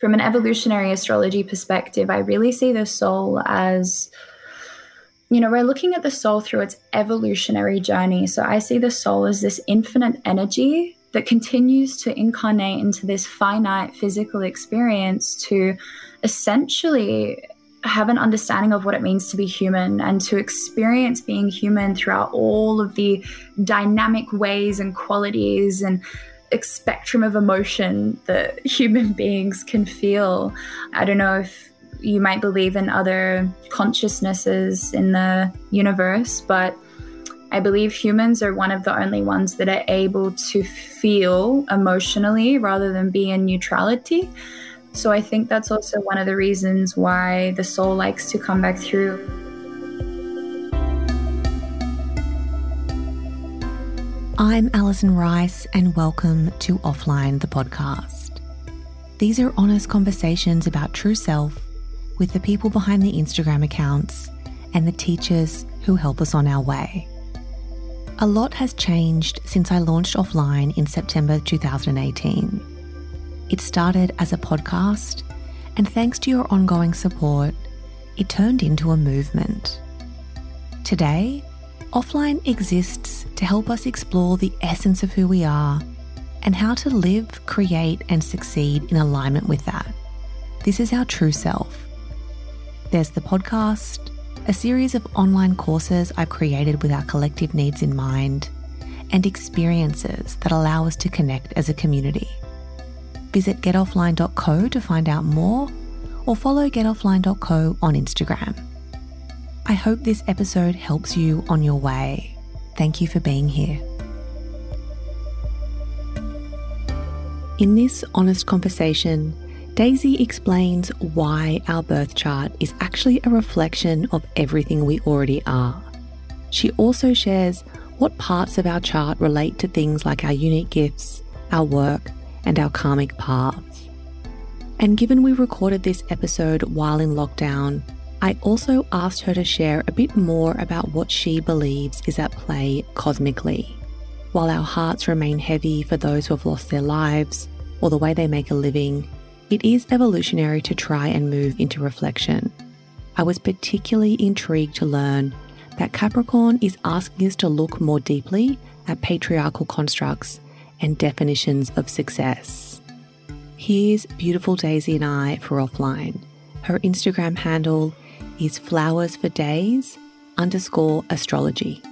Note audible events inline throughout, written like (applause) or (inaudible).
from an evolutionary astrology perspective, I really see the soul as you know, we're looking at the soul through its evolutionary journey. So I see the soul as this infinite energy that continues to incarnate into this finite physical experience to essentially have an understanding of what it means to be human and to experience being human throughout all of the dynamic ways and qualities and spectrum of emotion that (laughs) human beings can feel. I don't know if you might believe in other consciousnesses in the universe, but I believe humans are one of the only ones that are able to feel emotionally rather than be in neutrality. So I think that's also one of the reasons why the soul likes to come back through. I'm Alison Rice, and welcome to Offline, the podcast. These are honest conversations about true self with the people behind the Instagram accounts and the teachers who help us on our way. A lot has changed since I launched offline in September 2018. It started as a podcast, and thanks to your ongoing support, it turned into a movement. Today, offline exists to help us explore the essence of who we are and how to live, create, and succeed in alignment with that. This is our true self. There's the podcast, a series of online courses I've created with our collective needs in mind, and experiences that allow us to connect as a community. Visit getoffline.co to find out more, or follow getoffline.co on Instagram. I hope this episode helps you on your way. Thank you for being here. In this honest conversation, Daisy explains why our birth chart is actually a reflection of everything we already are. She also shares what parts of our chart relate to things like our unique gifts, our work, and our karmic paths. And given we recorded this episode while in lockdown, I also asked her to share a bit more about what she believes is at play cosmically. While our hearts remain heavy for those who have lost their lives or the way they make a living, it is evolutionary to try and move into reflection. I was particularly intrigued to learn that Capricorn is asking us to look more deeply at patriarchal constructs and definitions of success. Here's beautiful Daisy and I for offline. Her Instagram handle is flowers for days underscore astrology.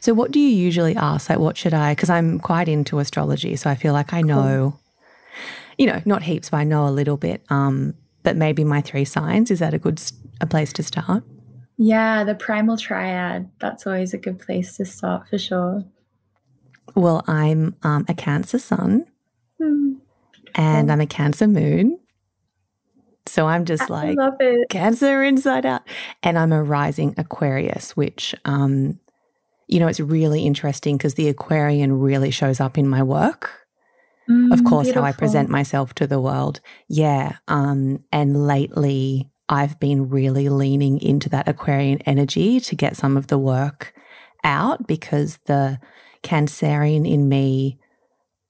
So, what do you usually ask? Like, what should I? Because I'm quite into astrology, so I feel like I know, you know, not heaps, but I know a little bit. Um, but maybe my three signs is that a good a place to start? Yeah, the primal triad. That's always a good place to start for sure. Well, I'm um, a Cancer sun, mm, and I'm a Cancer moon. So I'm just I like Cancer inside out, and I'm a rising Aquarius, which um, you know, it's really interesting because the Aquarian really shows up in my work. Mm, of course, beautiful. how I present myself to the world. Yeah. Um, and lately, I've been really leaning into that Aquarian energy to get some of the work out because the Cancerian in me,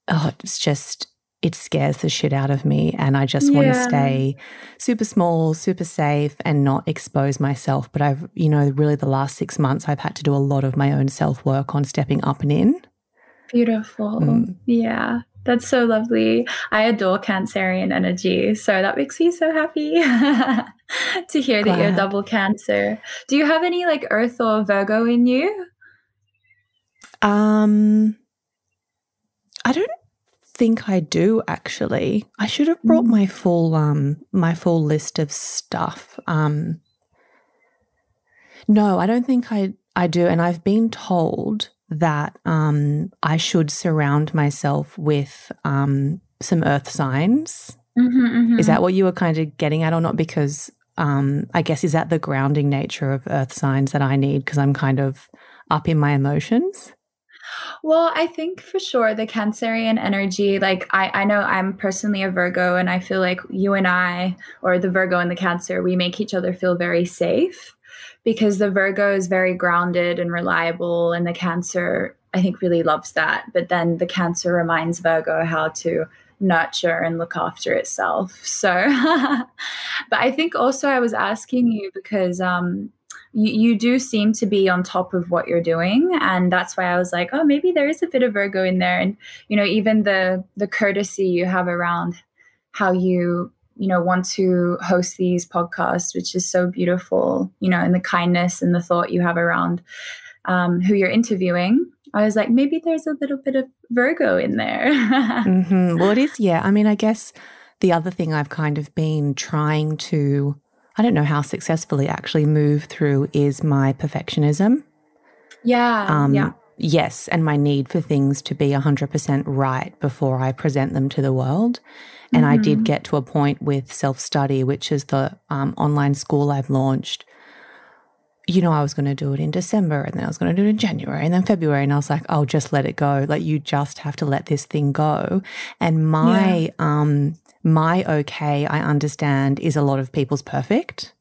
oh, it's just, it scares the shit out of me. And I just yeah. want to stay super small, super safe, and not expose myself. But I've, you know, really the last six months, I've had to do a lot of my own self work on stepping up and in. Beautiful. Mm. Yeah. That's so lovely. I adore Cancerian energy. So that makes me so happy (laughs) to hear Glad. that you're double Cancer. Do you have any like Earth or Virgo in you? Um, I don't think I do actually. I should have brought mm. my full um my full list of stuff. Um No, I don't think I I do and I've been told that um I should surround myself with um some earth signs. Mm-hmm, mm-hmm. Is that what you were kind of getting at or not because um I guess is that the grounding nature of earth signs that I need because I'm kind of up in my emotions? Well, I think for sure the Cancerian energy, like I, I know I'm personally a Virgo and I feel like you and I, or the Virgo and the Cancer, we make each other feel very safe. because the Virgo is very grounded and reliable, and the Cancer, I think, really loves that. But then the Cancer reminds Virgo how to nurture and look after itself. So, (laughs) but I think also I was asking you because um, you, you do seem to be on top of what you're doing. And that's why i was like oh maybe there is a bit of virgo in there. And you know even the the courtesy you have around how you you know want to host these podcasts which is so beautiful you know and the kindness and the thought you have around um, who you're interviewing. I was like maybe there's a little bit of virgo in there. (laughs) Mm-hmm. well it is yeah. I mean i guess the other thing i've kind of been trying to I don't know how successfully actually move through is my perfectionism. Yeah. Um, yeah. Yes. And my need for things to be 100% right before I present them to the world. And mm-hmm. I did mm-hmm. get to a point with self study, which is the um, online school I've launched. You know, I was going to do it in December and then I was going to do it in January and then February. And I was like, oh, just let it go. Like, you just have to let this thing go. And my, yeah. um, my okay, I understand, is a lot of people's perfect.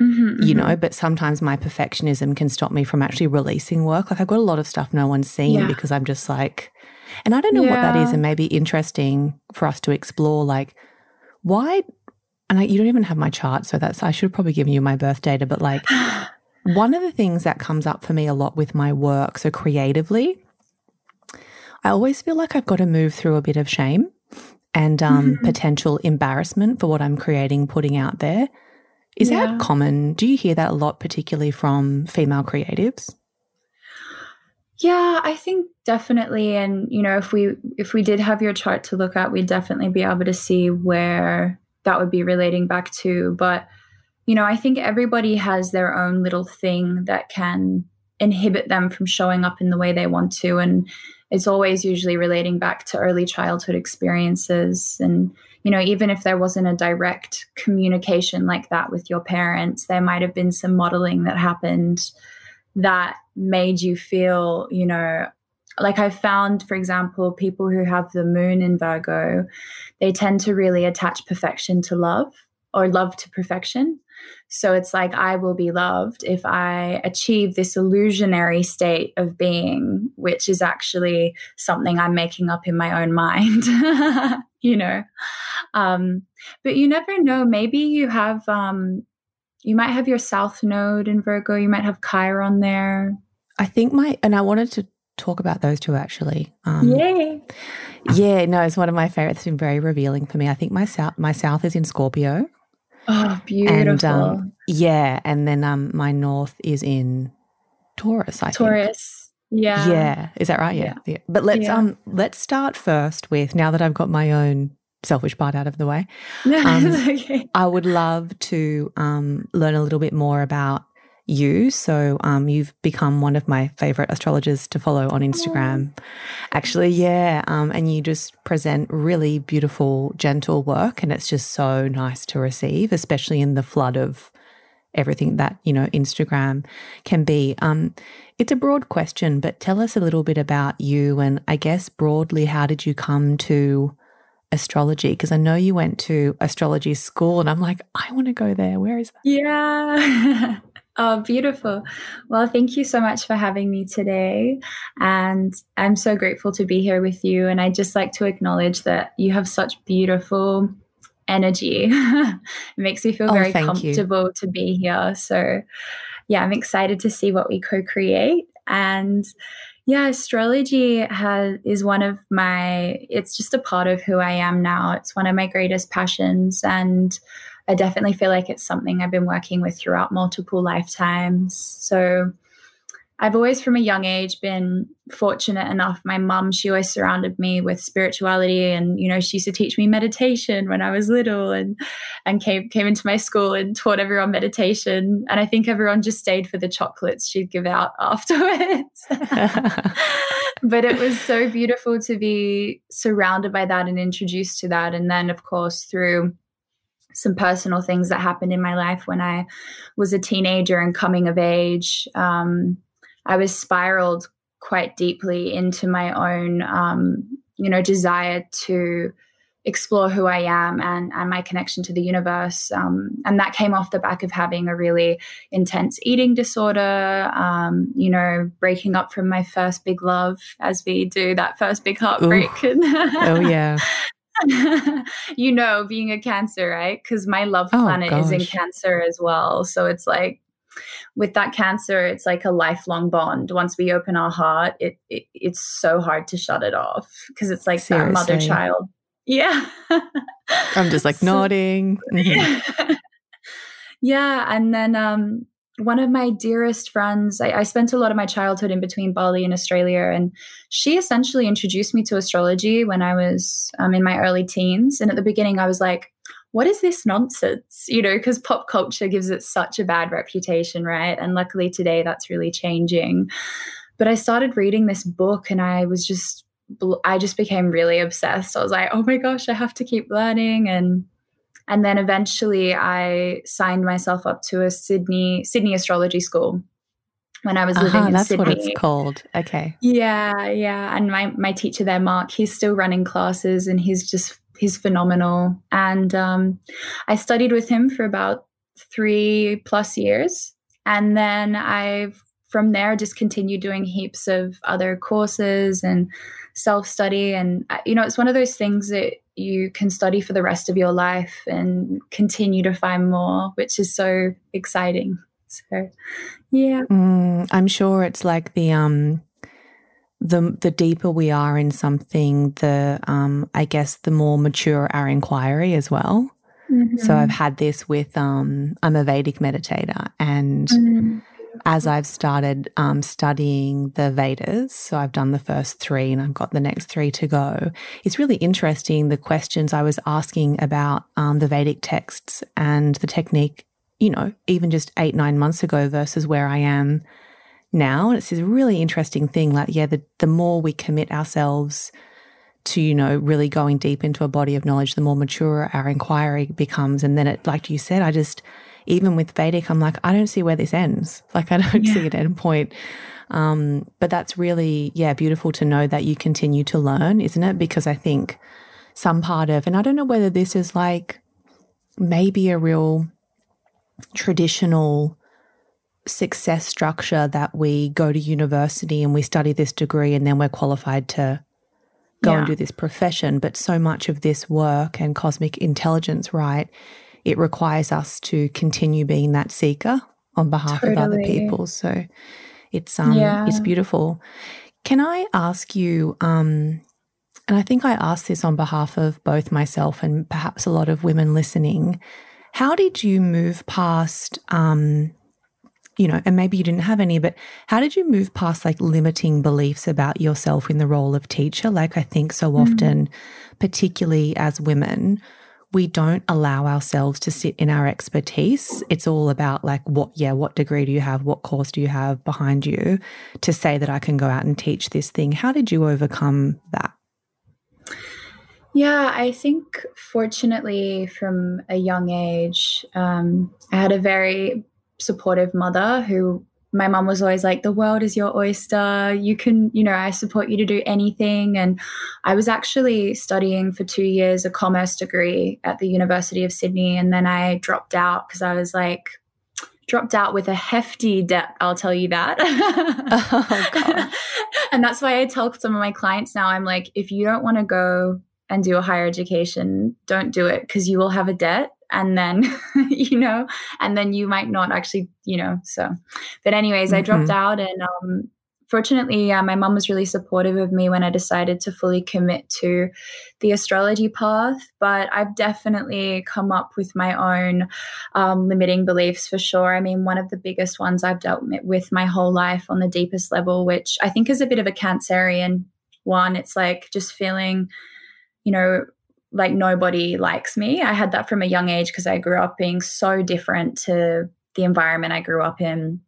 Mm-hmm, you mm-hmm. know, but sometimes my perfectionism can stop me from actually releasing work. Like I've got a lot of stuff no one's seen yeah. because I'm just like, and I don't know yeah. what that is, and maybe interesting for us to explore. Like, why? And I, you don't even have my chart, so that's I should probably give you my birth data. But like, (sighs) one of the things that comes up for me a lot with my work, so creatively, I always feel like I've got to move through a bit of shame and um, mm-hmm. potential embarrassment for what I'm creating, putting out there. Is yeah. that common? Do you hear that a lot, particularly from female creatives? Yeah, I think definitely. And you know, if we if we did have your chart to look at, we'd definitely be able to see where that would be relating back to. But you know, I think everybody has their own little thing that can inhibit them from showing up in the way they want to. And it's always usually relating back to early childhood experiences. And you know even if there wasn't a direct communication like that with your parents there might have been some modeling that happened that made you feel you know like i found for example people who have the moon in virgo they tend to really attach perfection to love or love to perfection so it's like I will be loved if I achieve this illusionary state of being, which is actually something I'm making up in my own mind, (laughs) you know. Um, but you never know. Maybe you have, um, you might have your South Node in Virgo. You might have Chiron there. I think my, and I wanted to talk about those two actually. Um, yeah. Yeah, no, it's one of my favorites. It's been very revealing for me. I think my south, my south is in Scorpio. Oh, beautiful. And, um, yeah, and then um, my north is in Taurus. I think. Taurus. Think. Yeah. Yeah. Is that right? Yeah. yeah. yeah. But let's yeah. um let's start first with now that I've got my own selfish part out of the way. (laughs) Um, okay. I would love to um, learn a little bit more about you. So um, you've become one of my favorite astrologers to follow on Instagram. Actually, yeah. Um, and you just present really beautiful, gentle work. And it's just so nice to receive, especially in the flood of everything that, you know, Instagram can be. Um, it's a broad question, but tell us a little bit about you. And I guess broadly, how did you come to astrology? Because I know you went to astrology school and I'm like, I want to go there. Where is that? Yeah. (laughs) Oh, beautiful. Well, thank you so much for having me today. And I'm so grateful to be here with you. And I'd just like to acknowledge that you have such beautiful energy. (laughs) it makes me feel oh, very comfortable you. to be here. So, yeah, I'm excited to see what we co create. And yeah, astrology has is one of my it's just a part of who I am now. It's one of my greatest passions and I definitely feel like it's something I've been working with throughout multiple lifetimes. So I've always, from a young age, been fortunate enough. My mum, she always surrounded me with spirituality, and you know, she used to teach me meditation when I was little, and and came came into my school and taught everyone meditation. And I think everyone just stayed for the chocolates she'd give out (laughs) afterwards. (laughs) but it was so beautiful to be surrounded by that and introduced to that, and then, of course, through some personal things that happened in my life when I was a teenager and coming of age. Um, I was spiraled quite deeply into my own, um, you know, desire to explore who I am and, and my connection to the universe. Um, and that came off the back of having a really intense eating disorder, um, you know, breaking up from my first big love as we do that first big heartbreak. (laughs) oh, yeah. (laughs) you know, being a Cancer, right? Because my love oh, planet is in Cancer as well. So it's like, with that cancer it's like a lifelong bond once we open our heart it, it it's so hard to shut it off because it's like Seriously. that mother child yeah. I'm just like (laughs) so, nodding. Mm-hmm. Yeah. (laughs) yeah. And then um, one of my dearest friends, I, I, spent a lot of my childhood in between Bali and Australia, and she essentially introduced me to astrology when I was um, in my early teens. And at the beginning, I was like, what is this nonsense? You know, because pop culture gives it such a bad reputation, right? And luckily today that's really changing. But I started reading this book and I was just I just became really obsessed. I was like, oh my gosh, I have to keep learning and and then eventually I signed myself up to a Sydney Sydney astrology school when I was living uh-huh, in that's Sydney. That's what it's called. Okay. Yeah, yeah. And my my teacher there, Mark, he's still running classes and he's just he's phenomenal. And um, I studied with him for about three plus years. And then I've from there just continued doing heaps of other courses and self study. And, uh, you know, it's one of those things that you can study for the rest of your life and continue to find more, which is so exciting. So, yeah. Mm, I'm sure it's like the, um, the the deeper we are in something, the um, I guess the more mature our inquiry as well. Mm-hmm. So I've had this with um, I'm a Vedic meditator, and mm-hmm as I've started um, studying the Vedas, so I've done the first three and I've got the next three to go, it's really interesting the questions I was asking about um, the Vedic texts and the technique, you know, even just eight, nine months ago versus where I am now. And it's this really interesting thing. Like, yeah, the, the more we commit ourselves to, you know, really going deep into a body of knowledge, the more mature our inquiry becomes. And then it, like you said, I just, even with Vedic, I'm like, I don't see where this ends. (laughs) Like, I don't yeah. see an end point. Um, but that's really, yeah, beautiful to know that you continue to learn, isn't it? Because I think some part of, and I don't know whether this is like maybe a real traditional success structure that we go to university and we study this degree and then we're qualified to go yeah. and do this profession. But so much of this work and cosmic intelligence, right, it requires us to continue being that seeker on behalf totally. of other people. So it's um yeah. it's beautiful. Can I ask you um and I think I asked this on behalf of both myself and perhaps a lot of women listening. How did you move past um you know, and maybe you didn't have any, but how did you move past like limiting beliefs about yourself in the role of teacher? Like I think so mm. often, mm. particularly as women, we don't allow ourselves to sit in our expertise. It's all about like what, yeah, what degree do you have? What course do you have behind you to say that I can go out and teach this thing? How did you overcome that? Yeah, I think fortunately from a young age, um, I had a very supportive mother who my mom was always like, the world is your oyster. You can, you know, I support you to do anything. And I was actually studying for two years a commerce degree at the University of Sydney. And then I dropped out because I was like, dropped out with a hefty debt, I'll tell you that. (laughs) oh, (laughs) and that's why I tell some of my clients now, I'm like, if you don't want to go and do a higher education, don't do it because you will have a debt and then (laughs) you know and then you might not actually you know so but anyways mm-hmm. i dropped mm-hmm. out and um fortunately uh, my mom was really supportive of me when i decided to fully commit to the astrology path but i've definitely come up with my own um, limiting beliefs for sure i mean one of the biggest ones i've dealt with my whole life on the deepest level which i think is a bit of a cancerian one it's like just feeling you know like nobody likes me. I had that from a young age because I grew up being so different to the environment I grew up in.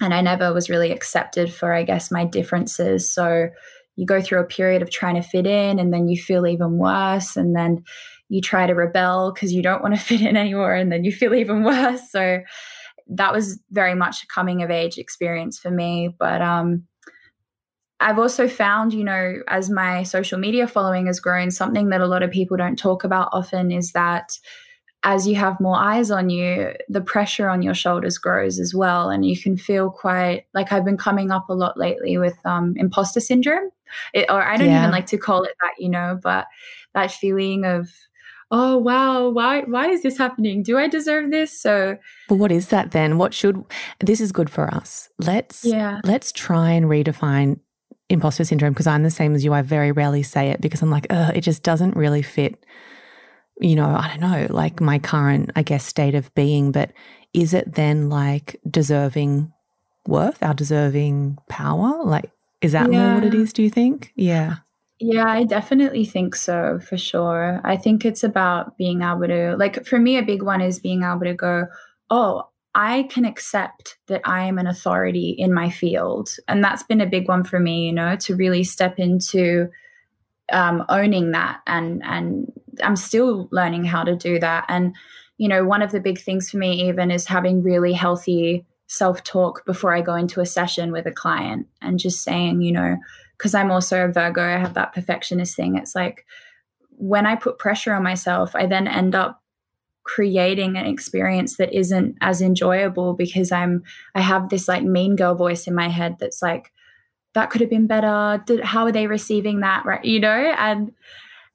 And I never was really accepted for, I guess, my differences. So you go through a period of trying to fit in and then you feel even worse. And then you try to rebel because you don't want to (laughs) fit in anymore. And then you feel even worse. So that was very much a coming of age experience for me. But um, I've also found, you know, as my social media following has grown, something that a lot of people don't talk about often is that as you have more eyes on you, the pressure on your shoulders grows as well. And you can feel quite like I've been coming up a lot lately with um, imposter syndrome, it, or I don't yeah. even like to call it that, you know, but that feeling of, oh wow why why is this happening? Do i deserve this? So but what is that then? What should this is good for us. Let's yeah. let's try and redefine imposter syndrome because i'm the same as you i very rarely say it because i'm like it just doesn't really fit you know, I don't know, like my current, I guess, state of being. But is it then like deserving worth, our deserving power? Like, is that yeah. more what it is, do you think? Yeah. Yeah, I definitely think so for sure. I think it's about being able to, like, for me, a big one is being able to go, oh, I can accept that I am an authority in my field. And that's been a big one for me, you know, to really step into um, owning that and and I'm still learning how to do that. And, you know, one of the big things for me even is having really healthy self talk before I go into a session with a client and just saying, you know, because I'm also a Virgo, I have that perfectionist thing. It's like when I put pressure on myself, I then end up creating an experience that isn't as enjoyable because I'm I have this like mean girl voice in my head that's like that could have been better. Did, how are they receiving that? Right. You know, and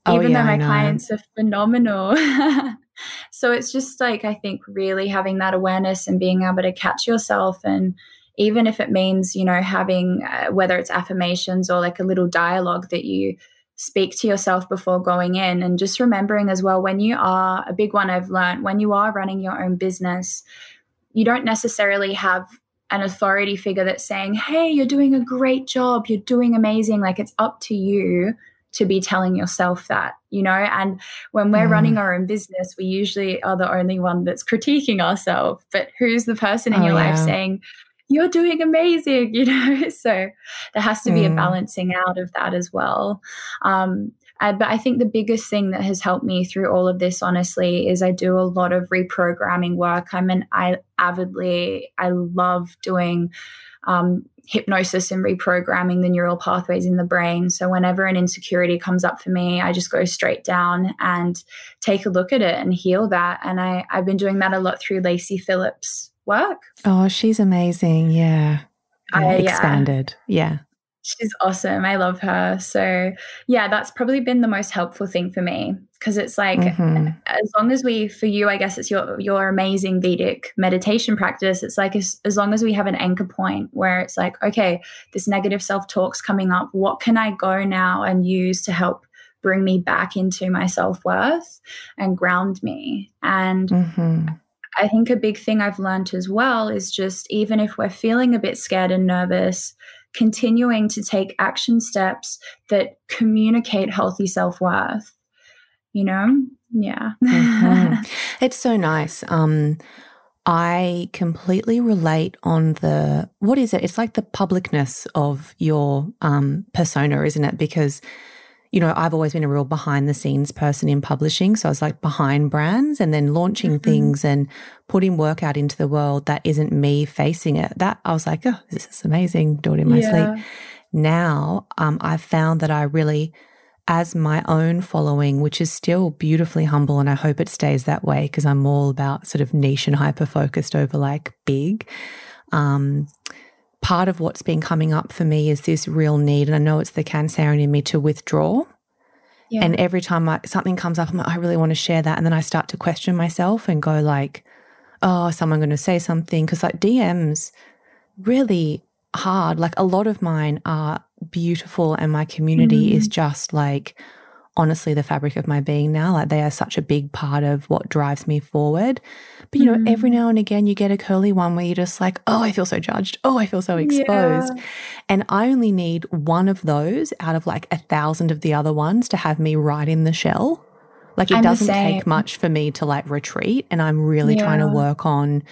oh, even yeah, though my clients are phenomenal. (laughs) so it's just like, I think really having that awareness and being able to catch yourself. And even if it means, you know, having uh, whether it's affirmations or like a little dialogue that you speak to yourself before going in and just remembering as well when you are a big one I've learned when you are running your own business you don't necessarily have an authority figure that's saying, Hey, you're doing a great job. You're doing amazing. Like it's up to you to be telling yourself that, you know? And when we're mm. running our own business, we usually are the only one that's critiquing ourselves. But who's the person in oh, your yeah. life saying, you're doing amazing, (laughs) you know? So there has to be mm. a balancing out of that as well. Um, uh, but I think the biggest thing that has helped me through all of this, honestly, is I do a lot of reprogramming work. I'm an I avidly, I love doing um, hypnosis and reprogramming the neural pathways in the brain. So whenever an insecurity comes up for me, I just go straight down and take a look at it and heal that. And I, I've been doing that a lot through Lacy Phillips' work. Oh, she's amazing. Yeah. yeah I, expanded. Yeah. yeah. She's awesome. I love her. So, yeah, that's probably been the most helpful thing for me because it's like mm-hmm. as long as we for you I guess it's your your amazing Vedic meditation practice. It's like as, as long as we have an anchor point where it's like okay, this negative self-talk's coming up. What can I go now and use to help bring me back into my self-worth and ground me? And mm-hmm. I think a big thing I've learned as well is just even if we're feeling a bit scared and nervous, continuing to take action steps that communicate healthy self worth. You know? Yeah. mm-hmm. (laughs) It's so nice. Um, I completely relate on the what is it? It's like the publicness of your um, persona, isn't it? Because you know, I've always been a real behind the scenes person in publishing. So I was like behind brands and then launching mm-hmm. things and putting work out into the world that isn't me facing it. That I was like, oh, this is amazing. Do it in my yeah. sleep. Now um, I've found that I really, as my own following, which is still beautifully humble, and I hope it stays that way because I'm all about sort of niche and hyper focused over like big. Um, part of what's been coming up for me is this real need, and I know it's the Cancerian in me to withdraw. Yeah. And every time I, something comes up, I'm like, I really want to share that, and then I start to question myself and go like, "Oh, someone going to say something?" Because like DMs, really hard. Like a lot of mine are beautiful, and my community mm. is just like honestly the fabric of my being now. Like they are such a big part of what drives me forward. But you know, mm. every now and again you get a curly one where you're just like, oh, I feel so judged. Oh, I feel so exposed. Yeah. And I only need one of those out of like a thousand of the other ones to have me right in the shell. Like it I'm doesn't take much for me to like retreat. And I'm really yeah. trying to work on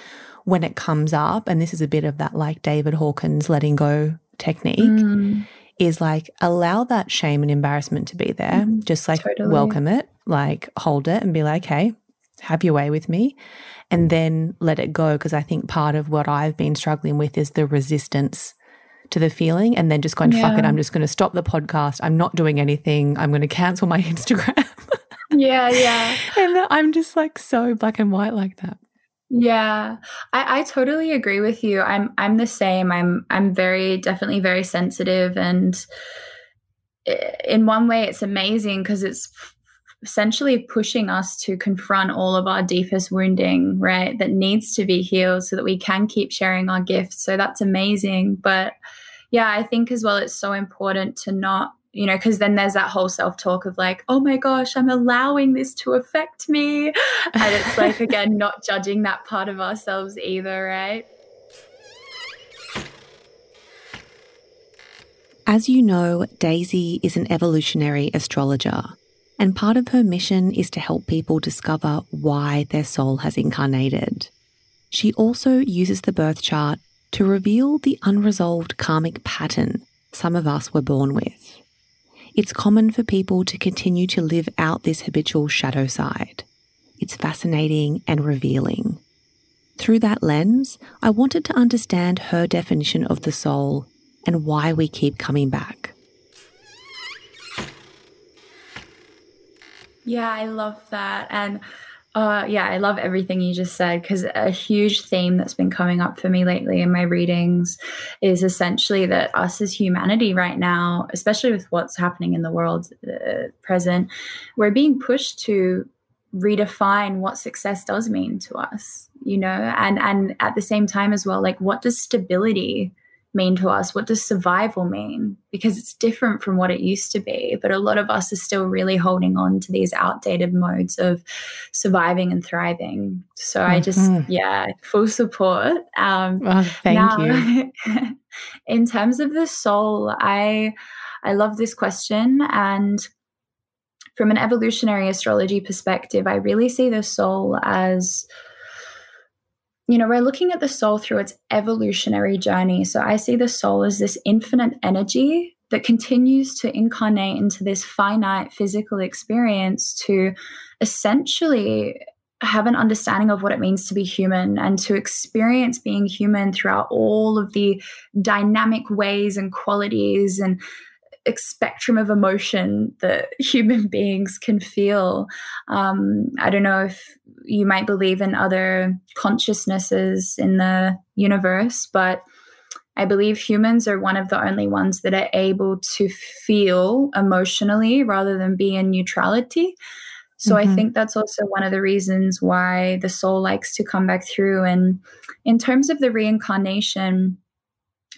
when it comes up. And this is a bit of that like David Hawkins letting go technique. Mm is like allow that shame and embarrassment to be there. Mm, just like totally. welcome it, like hold it and be like, hey, have your way with me. And then let it go. Because I think part of what I've been struggling with is the resistance to the feeling and then just going, yeah. fuck it, I'm just going to stop the podcast. I'm not doing anything. I'm going to cancel my (laughs) Instagram. yeah, yeah. (laughs) And I'm just like so black and white like that. Yeah, I, I totally agree with you. I'm I'm the same. I'm I'm very definitely very sensitive, and eh, in one way, it's amazing because it's essentially pushing us to confront all of our deepest wounding, right? That needs to be healed so that we can keep sharing our gifts. So that's amazing. But yeah, I think as well, it's so important to not you know, because then there's that whole self talk of like, oh my gosh, I'm allowing this to affect me. And it's like, (laughs) again, not judging that part of ourselves either, right? As you know, Daisy is an evolutionary astrologer, and part of her mission is to help people discover why their soul has incarnated. She also uses the birth chart to reveal the unresolved karmic pattern some of us were born with it's common for people to continue to live out this habitual shadow side. It's fascinating and revealing. Through that lens, I wanted to understand her definition of the soul and why we keep coming back. Yeah, I love that. And uh, yeah, I love everything you just said because a huge theme that's been coming up for me lately in my readings is essentially that us as humanity right now, especially with what's happening in the world uh, present, we're being pushed to redefine what success does mean to us, you know, and and at the same time as well, like what does stability mean to us? What does survival mean? Because it's different from what it used to be. But a lot of us are still really holding on to these outdated modes of surviving and thriving. So mm-hmm. I just, mm-hmm. yeah, full support. Um, well, thank now, you. (laughs) in terms of the soul, I I love this question and from an evolutionary astrology perspective, I really see the soul as you know, we're looking at the soul through its evolutionary journey. So I see the soul as this infinite energy that continues to incarnate into this finite physical experience to essentially have an understanding of what it means to be human and to experience being human throughout all of the dynamic ways and qualities and spectrum of emotion that (laughs) human beings can feel. Um, I don't know if you might believe in other consciousnesses in the universe, but I believe humans are one of the only ones that are able to feel emotionally rather than be in neutrality. So mm-hmm. I think that's also one of the reasons why the soul likes to come back through. And in terms of the reincarnation,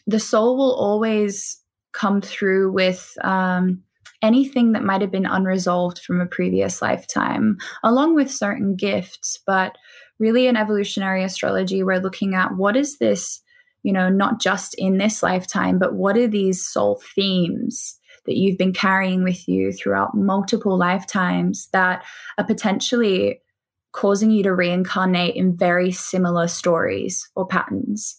the soul will always come through with um, anything that might have been unresolved from a previous lifetime, along with certain gifts. But really, in evolutionary astrology, we're looking at what is this, you know, not just in this lifetime, but what are these soul themes? That you've been carrying with you throughout multiple lifetimes that are potentially causing you to reincarnate in very similar stories or patterns.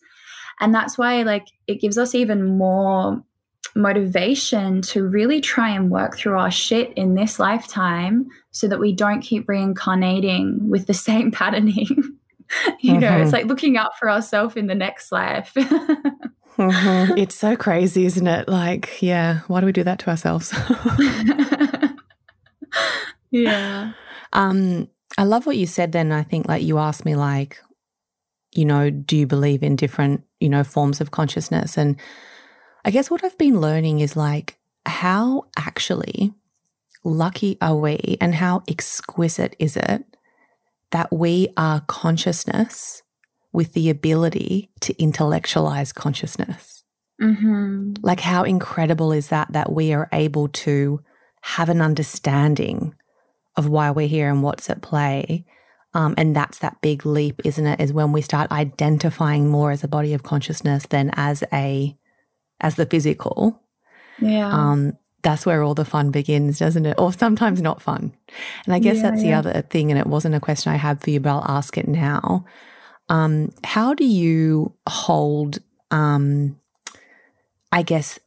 And that's why, like, it gives us even more motivation to really try and work through our shit in this lifetime so that we don't keep reincarnating with the (laughs) same patterning. (laughs) you mm-hmm. know, it's mm-hmm. like looking out for ourselves in the next life. (laughs) mm-hmm. It's so crazy, isn't it? Like, yeah, why do we do that to ourselves? yeah. Um, I love what you said then. I think like you asked me like, you know, do you believe in different, you know, forms of consciousness? And I guess what I've been learning is like how actually lucky are we and how exquisite is it that we are consciousness with the ability to intellectualize consciousness? Mm-hmm. Like, how incredible is that that we are able to have an understanding of why we're here and what's at play? Um, and that's that big leap, isn't it? Is when we start identifying more as a body of consciousness than as a as the physical, yeah. Um, that's where all the fun begins, doesn't it? Or sometimes not fun. And I guess yeah, that's the other thing. And it wasn't a question I had for you, but I'll ask it now. Um, how do you hold, um, I guess,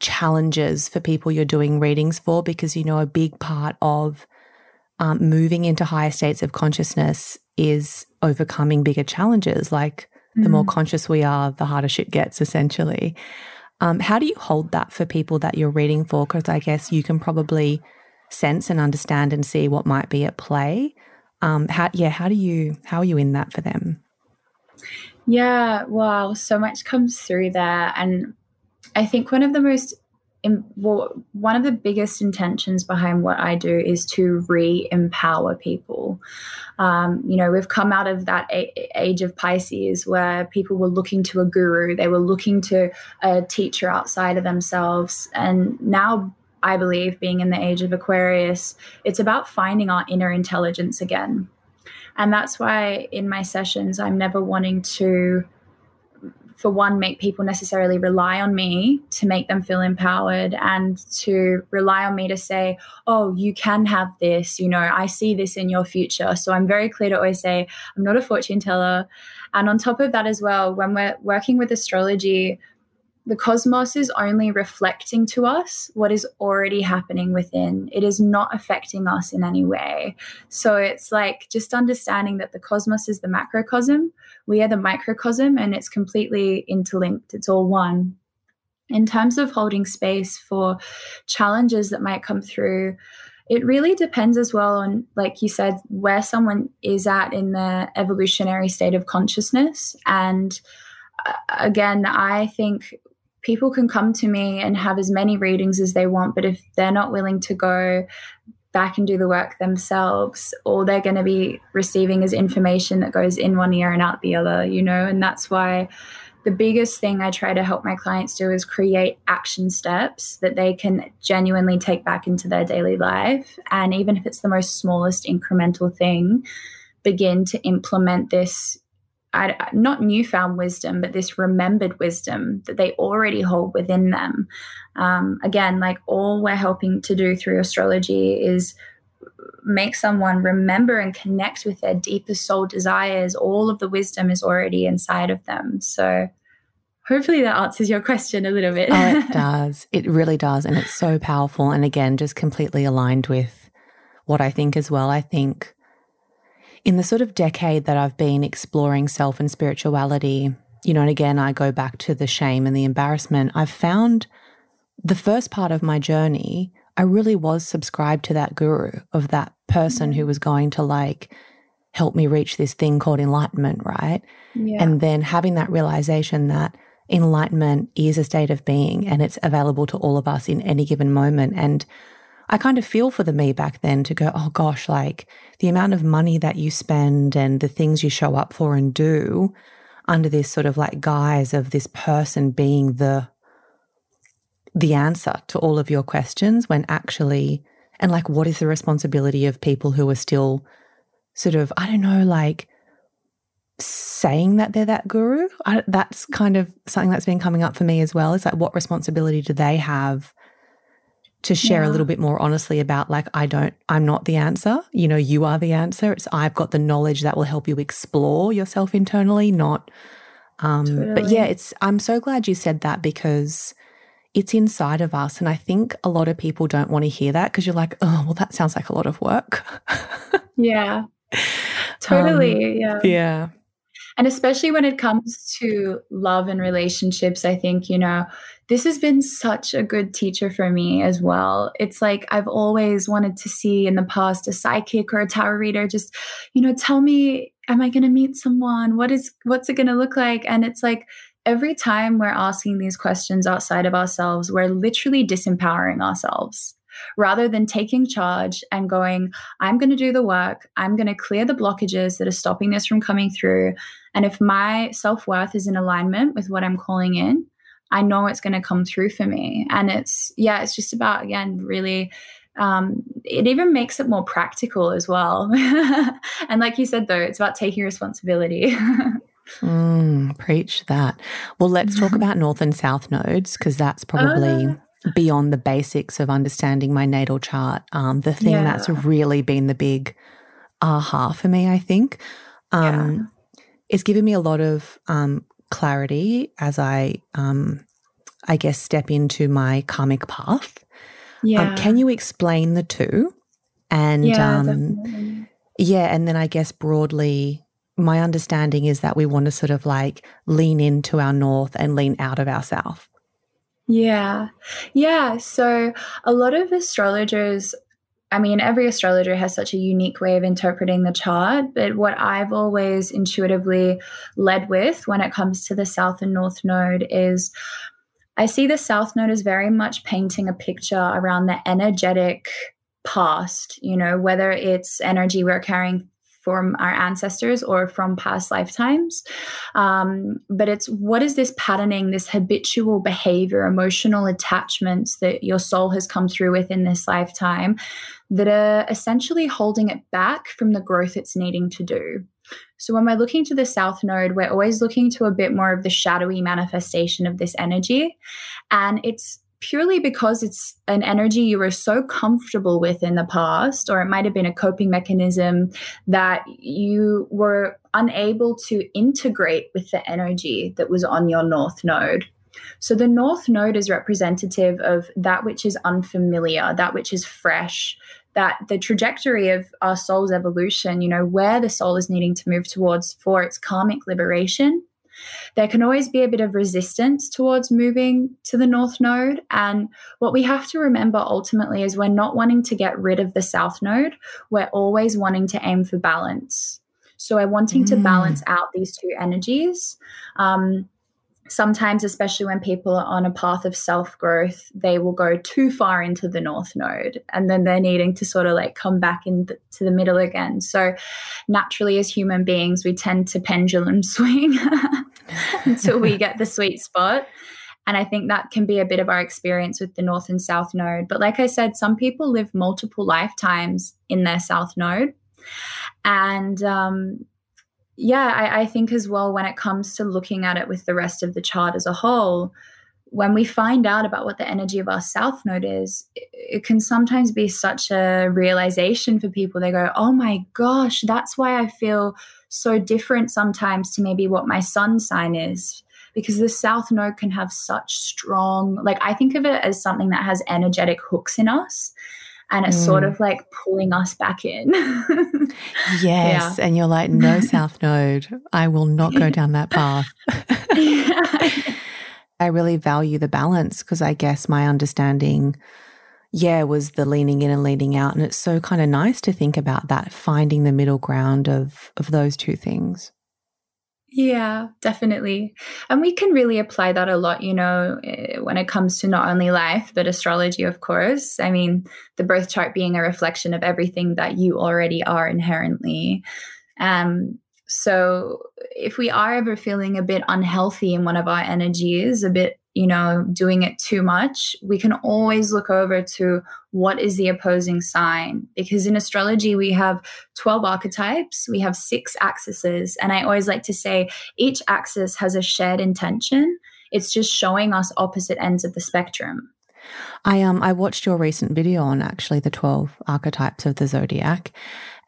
challenges for people you're doing readings for? Because, you know, a big part of um, moving into higher states of consciousness is overcoming bigger challenges. Like mm. the more mm. conscious we are, the harder shit gets, essentially. Um, how do you hold that for people that you're reading for? Because I guess you can probably sense and understand and see what might be at play. Um, how, yeah, how do you, how are you in that for them? Yeah, wow, so much comes through there. And I think one of the most well, one of the biggest intentions behind what I do is to re empower people. Um, you know, we've come out of that a- age of Pisces where people were looking to a guru, they were looking to a teacher outside of themselves. And now, I believe, being in the age of Aquarius, it's about finding our inner intelligence again. And that's why in my sessions, I'm never wanting to for one, make people necessarily rely on me to make them feel empowered and to rely on me to say, oh, you can have this. You know, I see this in your future. So I'm very clear to always say, I'm not a fortune teller. And on top of that, as well, when we're working with astrology, the cosmos is only reflecting to us what is already happening within. It is not affecting us in any way. So it's like just understanding that the cosmos is the macrocosm, we are the microcosm, and it's completely interlinked. It's all one. In terms of holding space for challenges that might come through, it really depends as well on, like you said, where someone is at in their evolutionary state of consciousness. And uh, again, I think people can come to me and have as many readings as they want, but if they're not willing to go back and do the work themselves, all they're going to be receiving is information that goes in one ear and out the other, you know? And that's why the biggest thing I try to help my clients do is create action steps that they can genuinely take back into their daily life. And even if it's the most smallest incremental thing, begin to implement this I, not newfound wisdom, but this remembered wisdom that they already hold within them. Um, again, like all we're helping to do through astrology is make someone remember and connect with their deepest soul desires. All of the wisdom is already inside of them. So, hopefully, that answers your question a little bit. oh, it (laughs) does. It really does. And it's so powerful. And again, just completely aligned with what I think as well. I think in the sort of decade that I've been exploring self and spirituality, you know, and again, I go back to the shame and the embarrassment, I've found the first part of my journey, I really was subscribed to that guru of that person who mm. was going to like help me reach this thing called enlightenment, right? Yeah. And then having that realization that enlightenment is a state of being and it's available to all of us in any given moment. And I kind of feel for the me back then to go, oh gosh, like the amount of money that you spend and the things you show up for and do under this sort of like guise of this person being the the answer to all of your questions when actually and like what is the responsibility of people who are still sort of I don't know like saying that they're that guru? I, that's kind of something that's been coming up for me as well is like what responsibility do they have to share yeah. a little bit more honestly about like I don't I'm not the answer. You know, you are the answer. It's I've got the knowledge that will help you explore yourself internally, not um totally. but yeah, it's I'm so glad you said that because it's inside of us and I think a lot of people don't want to hear that because you're like, "Oh, well that sounds like a lot of work." yeah. (laughs) Totally. Um, yeah. Yeah. And especially when it comes to love and relationships, I think, you know, this has been such a good teacher for me as well. It's like I've always wanted to see in the past a psychic or a tarot reader just, you know, tell me, am I going to meet someone? What is, what's it going to look like? And it's like, every time we're asking these questions outside of ourselves, we're literally disempowering ourselves rather than taking charge and going, I'm going to do the work. I'm going to clear the blockages that are stopping this from coming through. And if my self worth is in alignment with what I'm calling in, I know it's going to come through for me. And it's, yeah, it's just about, again, really, um, it even makes it more practical as well. (laughs) and like you said, though, it's about taking responsibility. (laughs) mm, preach that. Well, let's talk (laughs) about North and South nodes because that's probably. Uh, beyond the basics of understanding my natal chart, um, the thing yeah. that's really been the big aha for me, I think. Um, yeah. It's given me a lot of um, clarity as I, um, I guess, step into my karmic path. Um, yeah. Um, can you explain the two? And yeah, um, yeah, and then I guess broadly, my understanding is that we want to sort of like lean into our north and lean out of our south. Yeah. Yeah. So a lot of astrologers I mean, every astrologer has such a unique way of interpreting the chart, but what I've always intuitively led with when it comes to the South and North Node is I see the South Node as very much painting a picture around the energetic past, you know, whether it's energy we're carrying from our ancestors or from past lifetimes. Um, but it's what is this patterning, this habitual behavior, emotional attachments that your soul has come through with in this lifetime that are essentially holding it back from the growth it's needing to do. So, when we're looking to the South Node, we're always looking to a bit more of the shadowy manifestation of this energy. And it's purely because it's an energy you were so comfortable with in the past, or it might have been a coping mechanism that you were unable to integrate with the energy that was on your North Node. So the North Node is representative of that which is unfamiliar, that which is fresh, that the trajectory of our soul's evolution, you know, where the soul is needing to move towards for its karmic liberation, there can always be a bit of resistance towards moving to the North Node. And what we have to remember ultimately is we're not wanting to get rid of the South Node, we're always wanting to aim for balance. So we're wanting mm. to balance out these two energies. Um, sometimes, especially when people are on a path of self growth, they will go too far into the North Node and then they're needing to sort of like come back into the middle again. So, naturally, as human beings, we tend to pendulum (laughs) swing (laughs) until we get the sweet spot. And I think that can be a bit of our experience with the North and South Node. But like I said, some people live multiple lifetimes in their South Node. And um, yeah, I, I think as well, when it comes to looking at it with the rest of the chart as a whole, when we find out about what the energy of our south node is, it, it, can sometimes be such a realization for people. They go, oh my gosh, that's why I feel so different sometimes to maybe what my sun sign is. Because the south node can have such strong, like, I think of it as something that has energetic hooks in us and it's mm. sort of like pulling us back in. (laughs) yes. Yeah. And you're like, no, (laughs) South Node, I will not go down that path. (laughs) I really value the balance because I guess my understanding, yeah, was the leaning in and leaning out. And it's so kind of nice to think about that, finding the middle ground of of those two things. Yeah, definitely. And we can really apply that a lot, you know, eh, when it comes to not only life, but astrology, of course. I mean, the birth chart being a reflection of everything that you already are inherently. Um, so if we are ever feeling a bit unhealthy in one of our energies, a bit you know, doing it too much, we can always look over to what is the opposing sign. Because in astrology, we have 12 archetypes, we have six axes. And I always like to say each axis has a shared intention. It's just showing us opposite ends of the spectrum. I um I watched your recent video on actually the 12 archetypes of the zodiac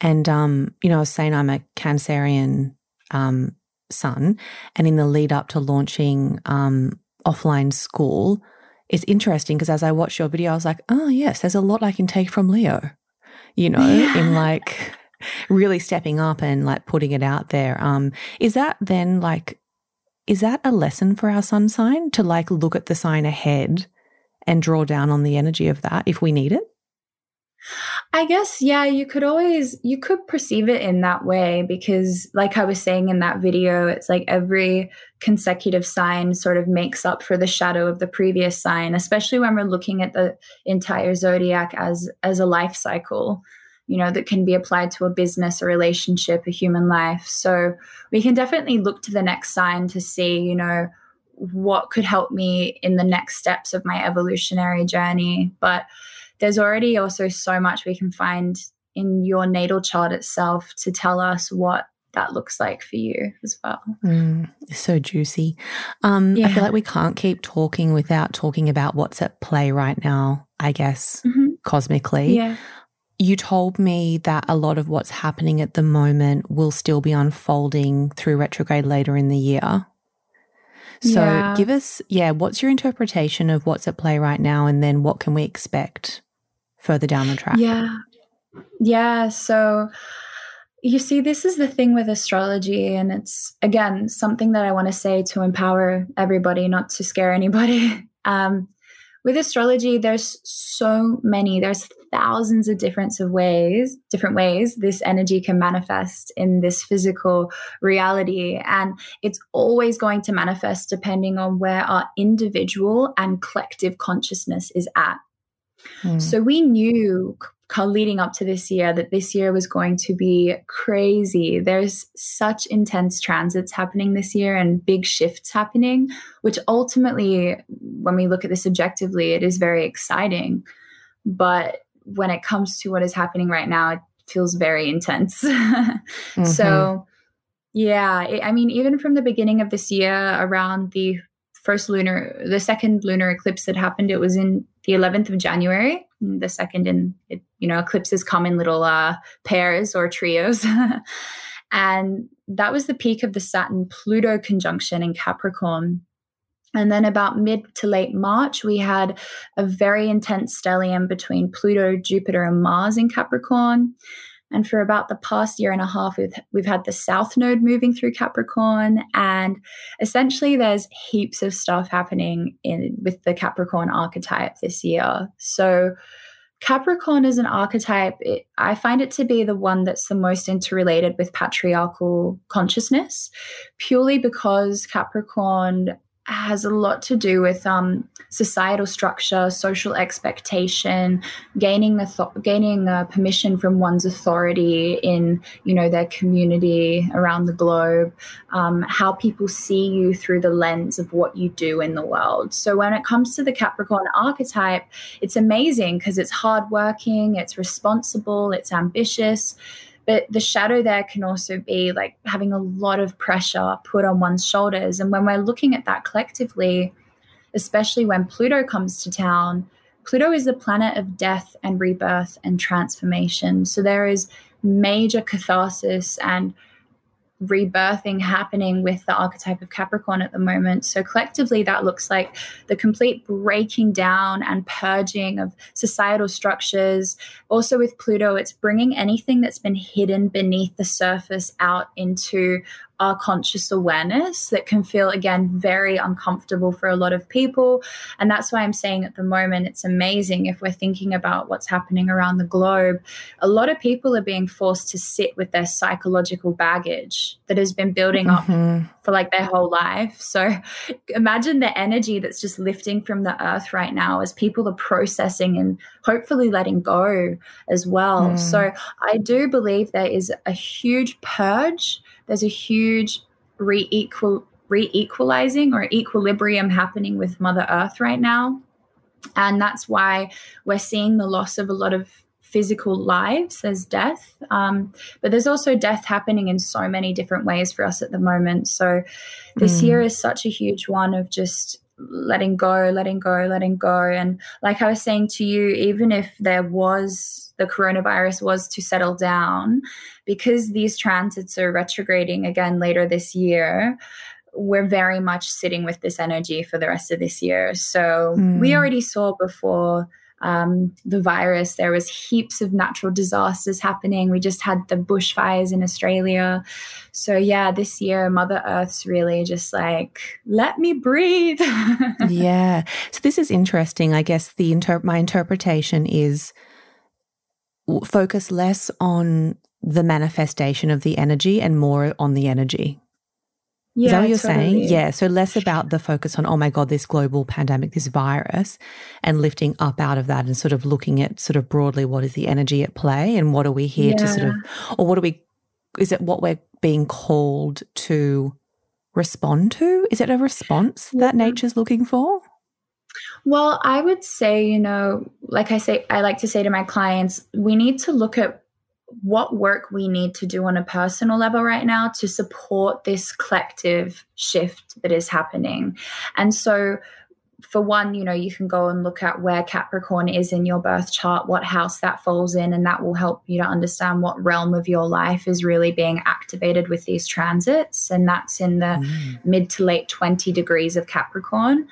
and um you know I was saying I'm a cancerian um sun and in the lead up to launching um offline school, is interesting because as I watched your video, I was like, oh, yes, there's a lot I can take from Leo, you know, yeah. in like really stepping up and like putting it out there. Um, is that then like, is that a lesson for our sun sign to like look at the sign ahead and draw down on the energy of that if we need it? I guess, yeah, you could always, you could perceive it in that way because, like I was saying in that video, it's like every consecutive sign sort of makes up for the shadow of the previous sign, especially when we're looking at the entire zodiac as, as a life cycle, you know, that can be applied to a business, a relationship, a human life. So we can definitely look to the next sign to see, you know, what could help me in the next steps of my evolutionary journey. But there's already also so much we can find in your natal chart itself to tell us what that looks like for you as well. Mm, so juicy. Um, yeah. I feel like we can't keep talking without talking about what's at play right now, I guess, mm-hmm. cosmically. Yeah. You told me that a lot of what's happening at the moment will still be unfolding through retrograde later in the year. So yeah. give us, yeah, what's your interpretation of what's at play right now? And then what can we expect further down the track. Yeah. Yeah. So you see, this is the thing with astrology. And it's, again, something that I want to say to empower everybody, not to scare anybody. (laughs) Um, with astrology, there's so many, there's thousands of different of ways, different ways this energy can manifest in this physical reality. And it's always going to manifest depending on where our individual and collective consciousness is at. Mm. So we knew leading up to this year that this year was going to be crazy. There's such intense transits happening this year and big shifts happening, which ultimately, when we look at this objectively, it is very exciting. But when it comes to what is happening right now, it feels very intense. (laughs) mm-hmm. So, yeah, it, I mean, even from the beginning of this year, around the first lunar, the second lunar eclipse that happened, it was in the 11th of January. The second, and you know, eclipses come in little uh, pairs or trios. (laughs) and that was the peak of the Saturn Pluto conjunction in Capricorn. And then about mid to late March, we had a very intense stellium between Pluto, Jupiter, and Mars in Capricorn. And for about the past year and a half, we've, we've had the South Node moving through Capricorn. And essentially, there's heaps of stuff happening in with the Capricorn archetype this year. So, Capricorn is an archetype. It, I find it to be the one that's the most interrelated with patriarchal consciousness, purely because Capricorn has a lot to do with um, societal structure, social expectation, gaining gaining uh, permission from one's authority in you know their community around the globe, um, how people see you through the lens of what you do in the world. So when it comes to the Capricorn archetype, it's amazing because it's hardworking, it's responsible, it's ambitious but the shadow there can also be like having a lot of pressure put on one's shoulders. And when we're looking at that collectively, especially when Pluto comes to town, Pluto is the planet of death and rebirth and transformation. So there is major catharsis and rebirthing happening with the archetype of Capricorn at the moment. So, collectively, that looks like the complete breaking down and purging of societal structures. Also, with Pluto, it's bringing anything that's been hidden beneath the surface out into our conscious awareness that can feel again very uncomfortable for a lot of people and that's why i'm saying at the moment it's amazing if we're thinking about what's happening around the globe a lot of people are being forced to sit with their psychological baggage that has been building mm-hmm. up for like their whole life so (laughs) imagine the energy that's just lifting from the earth right now as people are processing and hopefully letting go as well mm. so i do believe there is a huge purge there's a huge re-equal re-equalizing or equilibrium happening with Mother Earth right now. And that's why we're seeing the loss of a lot of physical lives as death. Um, but there's also death happening in so many different ways for us at the moment. So this mm. year is such a huge one of just letting go, letting go, letting go. And like I was saying to you, even if there was the coronavirus was to settle down, because these transits are retrograding again later this year, we're very much sitting with this energy for the rest of this year. So mm. we already saw before um, the virus, there was heaps of natural disasters happening. We just had the bushfires in Australia. So yeah, this year Mother Earth's really just like, let me breathe. (laughs) yeah. So this is interesting. I guess the inter- my interpretation is focus less on the manifestation of the energy and more on the energy. Yeah, Is that what you're totally. saying? Yeah. So less about the focus on, oh my God, this global pandemic, this virus, and lifting up out of that and sort of looking at sort of broadly what is the energy at play and what are we here yeah. to sort of, or what are we, is it what we're being called to respond to? Is it a response yeah. that nature's looking for? Well, I would say, you know, like I say, I like to say to my clients, we need to look at what work we need to do on a personal level right now to support this collective shift that is happening. And so, for one, you know, you can go and look at where Capricorn is in your birth chart, what house that falls in, and that will help you to understand what realm of your life is really being activated with these transits. And that's in the mm. mid to late 20 degrees of Capricorn.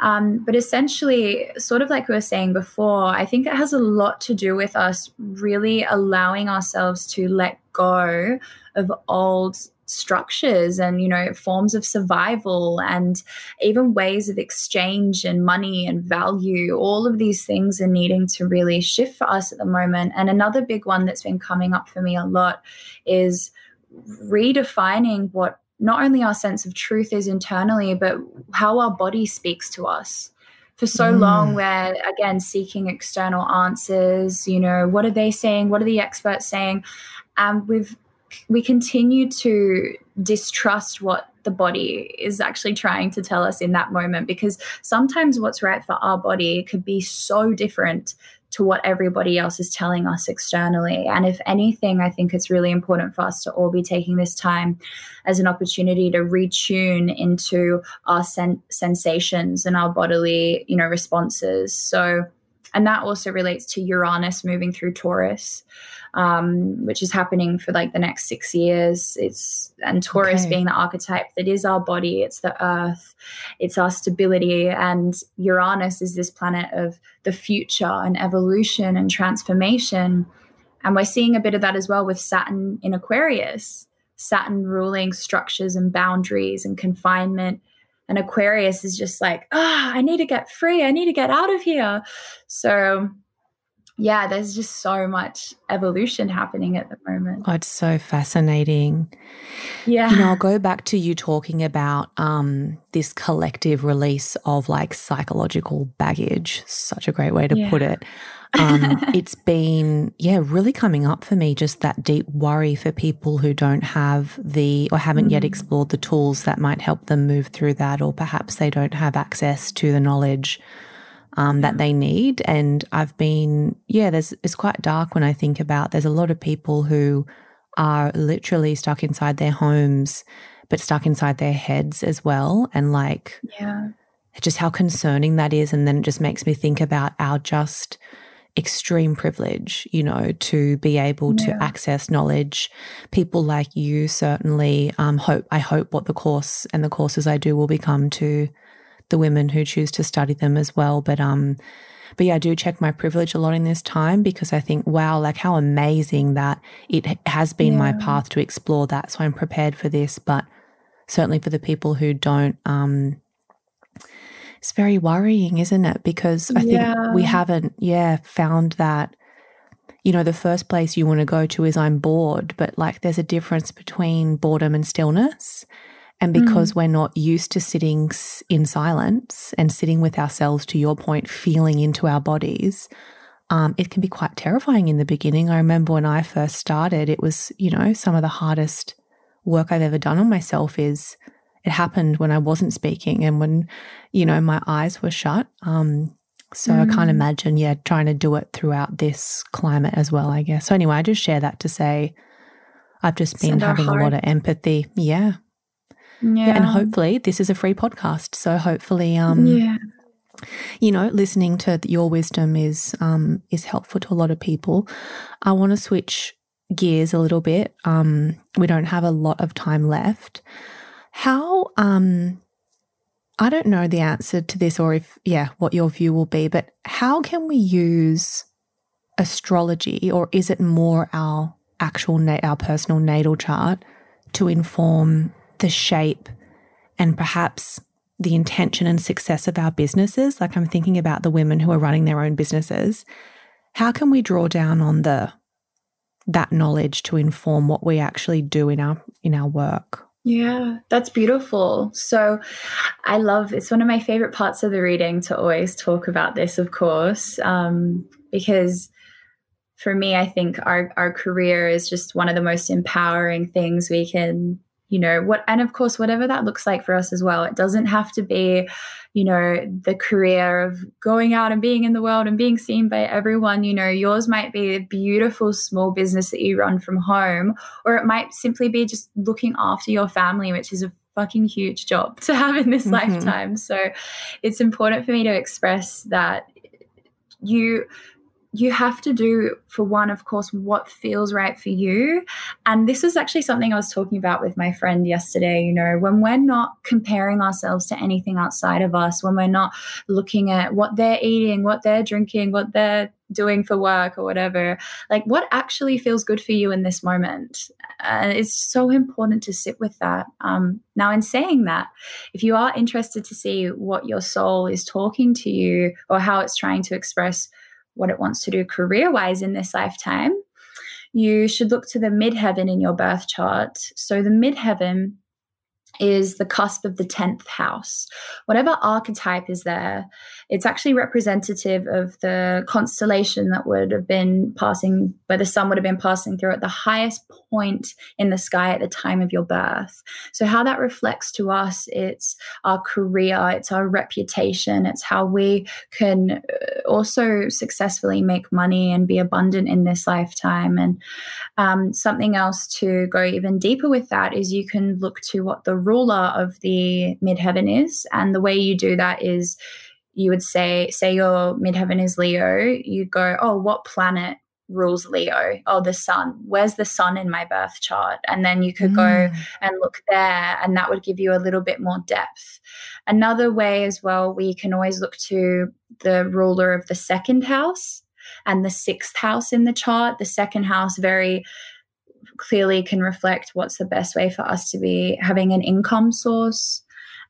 Um, but essentially, sort of like we were saying before, I think it has a lot to do with us really allowing ourselves to let go of old structures and you know forms of survival and even ways of exchange and money and value. All of these things are needing to really shift for us at the moment. And another big one that's been coming up for me a lot is redefining what not only our sense of truth is internally but how our body speaks to us. For so mm. long we're again seeking external answers you know what are they saying? What are the experts saying? And we've we continue to distrust what the body is actually trying to tell us in that moment because sometimes what's right for our body could be so different to what everybody else is telling us externally. And if anything, I think it's really important for us to all be taking this time as an opportunity to retune into our sen- sensations and our bodily, you know, responses. So, and that also relates to Uranus moving through Taurus um, which is happening for like the next six years. It's and Taurus okay. being the archetype that is our body, it's the earth, it's our stability, and Uranus is this planet of the future and evolution and transformation. And we're seeing a bit of that as well with Saturn in Aquarius. Saturn ruling structures and boundaries and confinement. And Aquarius is just like, ah, oh, I need to get free. I need to get out of here. So yeah, there's just so much evolution happening at the moment. Oh, it's so fascinating. Yeah. You know, I'll go back to you talking about um, this collective release of like psychological baggage. Such a great way to yeah. put it. Um, (laughs) it's been, yeah, really coming up for me just that deep worry for people who don't have the or haven't mm. yet explored the tools that might help them move through that, or perhaps they don't have access to the knowledge um, that they need. And I've been, yeah, there's it's quite dark when I think about. There's a lot of people who are literally stuck inside their homes, but stuck inside their heads as well, and like, yeah, just how concerning that is. And then it just makes me think about our just extreme privilege, you know, to be able yeah. to access knowledge. People like you certainly um, hope. I hope what the course and the courses I do will become to the women who choose to study them as well. But um, but yeah, I do check my privilege a lot in this time because I think, wow, like how amazing that it has been yeah. my path to explore that. So I'm prepared for this, but certainly for the people who don't, um, it's very worrying, isn't it? Because I yeah. think we haven't, yeah, found that you know, the first place you want to go to is I'm bored, but like there's a difference between boredom and stillness. And because mm. we're not used to sitting in silence and sitting with ourselves, to your point, feeling into our bodies, um, it can be quite terrifying in the beginning. I remember when I first started, it was, you know, some of the hardest work I've ever done on myself is it happened when I wasn't speaking and when, you know, my eyes were shut. Um, so mm. I can't mm. imagine, yeah, trying to do it throughout this climate as well, I guess. So anyway, I just share that to say I've just been Send having a lot of empathy. Yeah. Yeah. yeah. And hopefully this is a free podcast. So hopefully um yeah. you know, listening to your wisdom is um is helpful to a lot of people. I want to switch gears a little bit. Um we don't have a lot of time left. How um I don't know the answer to this or if yeah, what your view will be, but how can we use astrology or is it more our actual na- our personal natal chart to inform the shape and perhaps the intention and success of our businesses, like I'm thinking about the women who are running their own businesses, how can we draw down on the that knowledge to inform what we actually do in our in our work? Yeah, that's beautiful. So I love it's one of my favorite parts of the reading to always talk about this, of course, um, because for me, I think our, our career is just one of the most empowering things we can you know what and of course whatever that looks like for us as well it doesn't have to be you know the career of going out and being in the world and being seen by everyone you know yours might be a beautiful small business that you run from home or it might simply be just looking after your family which is a fucking huge job (laughs) to have in this mm-hmm. lifetime so it's important for me to express that you you have to do, for one, of course, what feels right for you. And this is actually something I was talking about with my friend yesterday. You know, when we're not comparing ourselves to anything outside of us, when we're not looking at what they're eating, what they're drinking, what they're doing for work or whatever. Like, what actually feels good for you in this moment? And it's so important to sit with that. Um, now, in saying that, if you are interested to see what your soul is talking to you or how it's trying to express what it wants to do career wise in this lifetime, you should look to the midheaven in your birth chart. So, the midheaven is the cusp of the 10th house. Whatever archetype is there, it's actually representative of the constellation that would have been passing, where the sun would have been passing through at the highest point in the sky at the time of your birth. So, how that reflects to us, it's our career, it's our reputation, it's how we can uh, also successfully make money and be abundant in this lifetime. And um, something else to go even deeper with that is you can look to what the ruler of the midheaven is. And the way you do that is you would say, say your midheaven is Leo, you'd go, oh, what planet rules Leo? Oh, the sun. Where's the sun in my birth chart? And then you could mm. go and look there, and that would give you a little bit more depth. Another way as well, we can always look to the ruler of the second house and the sixth house in the chart. The second house very clearly can reflect what's the best way for us to be having an income source.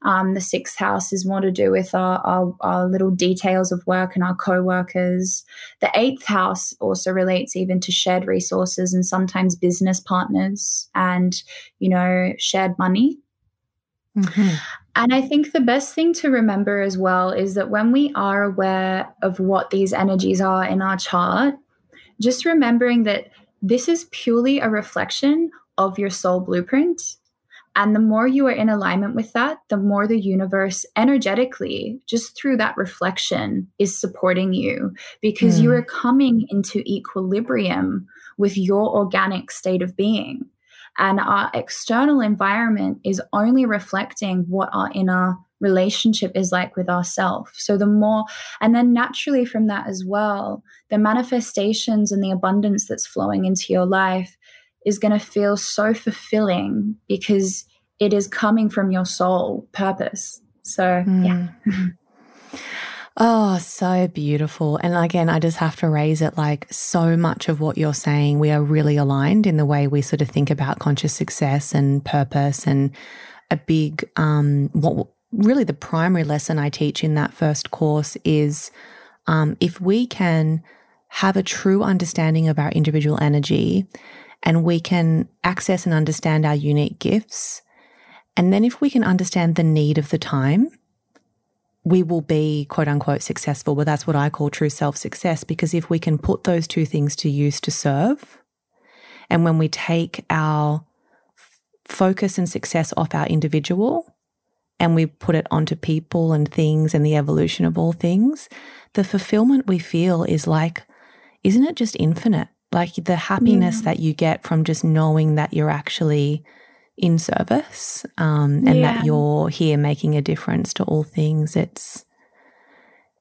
Um, the sixth house is more to do with our, our, our little details of work and our co workers. The eighth house also relates even to shared resources and sometimes business partners and, you know, shared money. Mm-hmm. And I think the best thing to remember as well is that when we are aware of what these energies are in our chart, just remembering that this is purely a reflection of your soul blueprint. And the more you are in alignment with that, the more the universe energetically, just through that reflection, is supporting you because mm. you are coming into equilibrium with your organic state of being. And our external environment is only reflecting what our inner relationship is like with ourselves. So the more, and then naturally from that as well, the manifestations and the abundance that's flowing into your life is going to feel so fulfilling because it is coming from your soul purpose. So, mm. yeah. (laughs) Oh, so beautiful. And again, I just have to raise it like so much of what you're saying, we are really aligned in the way we sort of think about conscious success and purpose and a big um what really the primary lesson I teach in that first course is um, if we can have a true understanding of our individual energy and we can access and understand our unique gifts, and then if we can understand the need of the time, we will be quote unquote successful. But that's what I call true self success because if we can put those two things to use to serve, and when we take our focus and success off our individual and we put it onto people and things and the evolution of all things, the fulfillment we feel is like, isn't it just infinite? Like the happiness yeah. that you get from just knowing that you're actually in service um, and yeah. that you're here making a difference to all things. It's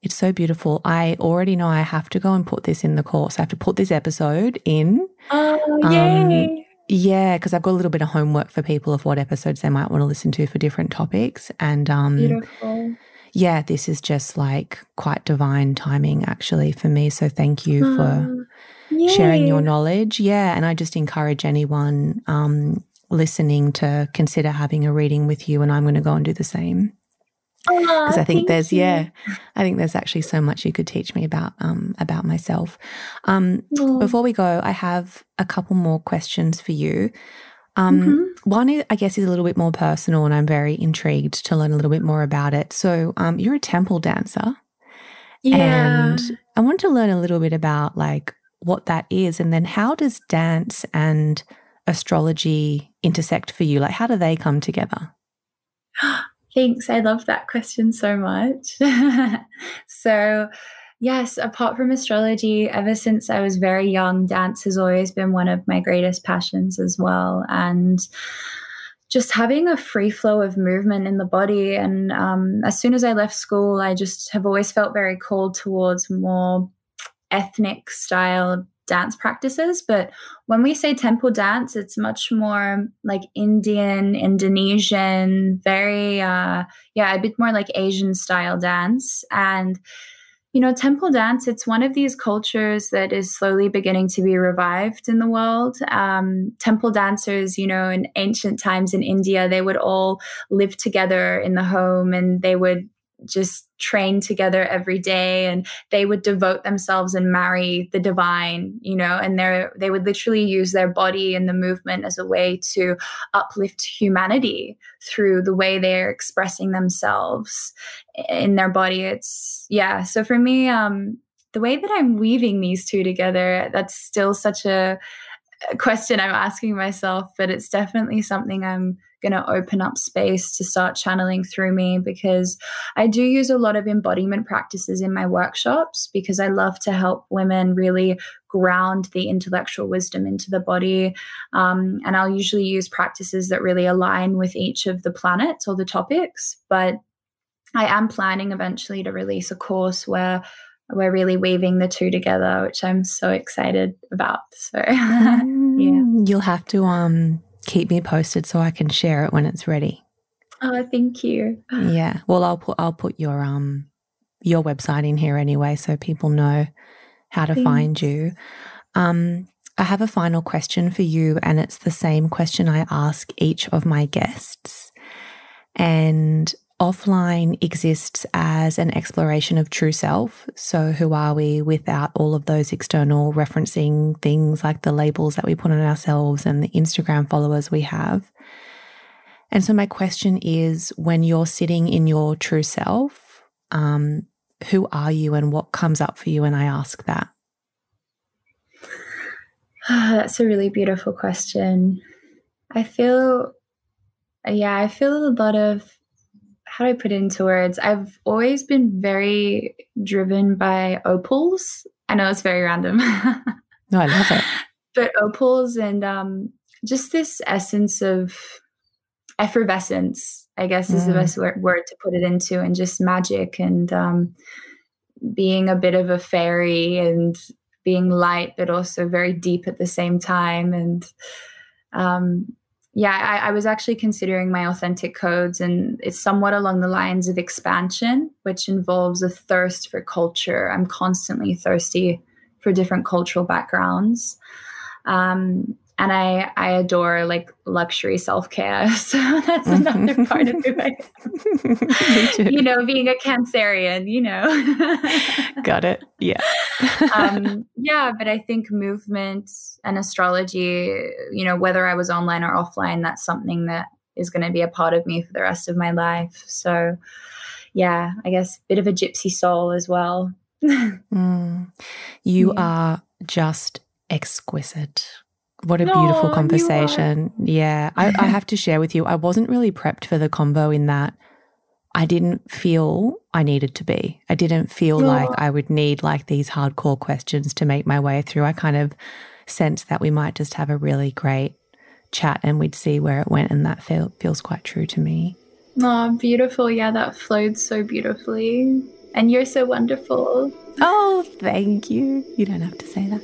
it's so beautiful. I already know I have to go and put this in the course. I have to put this episode in. Oh, um, yay. Um, yeah, because I've got a little bit of homework for people of what episodes they might want to listen to for different topics. And um, beautiful. Yeah, this is just like quite divine timing actually for me. So thank you for sharing your knowledge. Yeah, and I just encourage anyone um, listening to consider having a reading with you, and I'm going to go and do the same. Because I think there's you. yeah, I think there's actually so much you could teach me about um, about myself. Um, before we go, I have a couple more questions for you. Um, mm-hmm. One, I guess, is a little bit more personal, and I'm very intrigued to learn a little bit more about it. So, um, you're a temple dancer, yeah. and I want to learn a little bit about like what that is, and then how does dance and astrology intersect for you? Like, how do they come together? (gasps) Thanks. I love that question so much. (laughs) so, yes, apart from astrology, ever since I was very young, dance has always been one of my greatest passions as well. And just having a free flow of movement in the body. And um, as soon as I left school, I just have always felt very called towards more ethnic style dance practices. But when we say temple dance, it's much more like Indian, Indonesian, very, uh, yeah, a bit more like Asian style dance. And you know, temple dance, it's one of these cultures that is slowly beginning to be revived in the world. Um, temple dancers, you know, in ancient times in India, they would all live together in the home and they would just train together every day and they would devote themselves and marry the divine you know and they they would literally use their body and the movement as a way to uplift humanity through the way they're expressing themselves in their body. It's yeah. So for me um the way that i'm weaving these two together that's still such a question i'm asking myself but it's definitely something i'm going to open up space to start channeling through me because I do use a lot of embodiment practices in my workshops because I love to help women really ground the intellectual wisdom into the body. Um, and I'll usually use practices that really align with each of the planets or the topics. But I am planning eventually to release a course where we're really weaving the two together, which I'm so excited about. So, (laughs) yeah. You'll have to um keep me posted so I can share it when it's ready. Oh, thank you. (sighs) Yeah. Well, I'll put I'll put your um your website in here anyway so people know how to Thanks. find you. Um I have a final question for you and it's the same question I ask each of my guests. And offline exists as an exploration of true self. So, who are we without all of those external referencing things like the labels that we put on ourselves and the Instagram followers we have? And so, my question is when you're sitting in your true self, um, who are you and what comes up for you when I ask that? (sighs) that's a really beautiful question. I feel, yeah, I feel a lot of how do I put it into words? I've always been very driven by opals. I know it's very random. (laughs) no, I love it. But opals and um, just this essence of effervescence, I guess, is mm. the best word, word, to put it into, and just magic and um, being a bit of a fairy and being light, but also very deep at the same time. And um, yeah, I, I, was actually considering my authentic codes, and it's somewhat along the lines of expansion, which involves a thirst for culture. I'm constantly thirsty for different cultural backgrounds. Um, and I I adore like luxury self care. (laughs) So that's another mm-hmm. part of it. (laughs) you know, being a Cancerian, you know. Got it. Yeah. Um, yeah, but I think movement and astrology, you know, whether I was online or offline, that's something that is going to be a part of me for the rest of my life. So, yeah, I guess a bit of a gypsy soul as well. (laughs) mm. You yeah. are just exquisite. What a no, beautiful conversation. Yeah. I, I have to share with you, I wasn't really prepped for the convo in that I didn't feel I needed to be. I didn't feel no. like I would need like these hardcore questions to make my way through. I kind of sensed that we might just have a really great chat and we'd see where it went. And that feel, feels quite true to me. Oh, beautiful. Yeah, that flowed so beautifully. And you're so wonderful. Oh, thank you. You don't have to say that.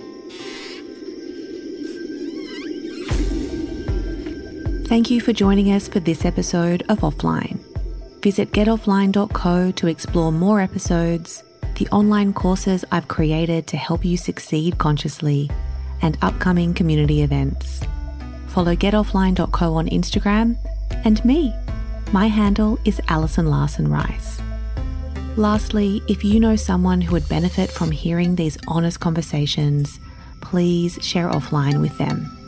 Thank you for joining us for this episode of Offline. Visit getoffline.co to explore more episodes, the online courses I've created to help you succeed consciously, and upcoming community events. Follow getoffline.co on Instagram and me. My handle is Alison Larson Rice. Lastly, if you know someone who would benefit from hearing these honest conversations, please share offline with them.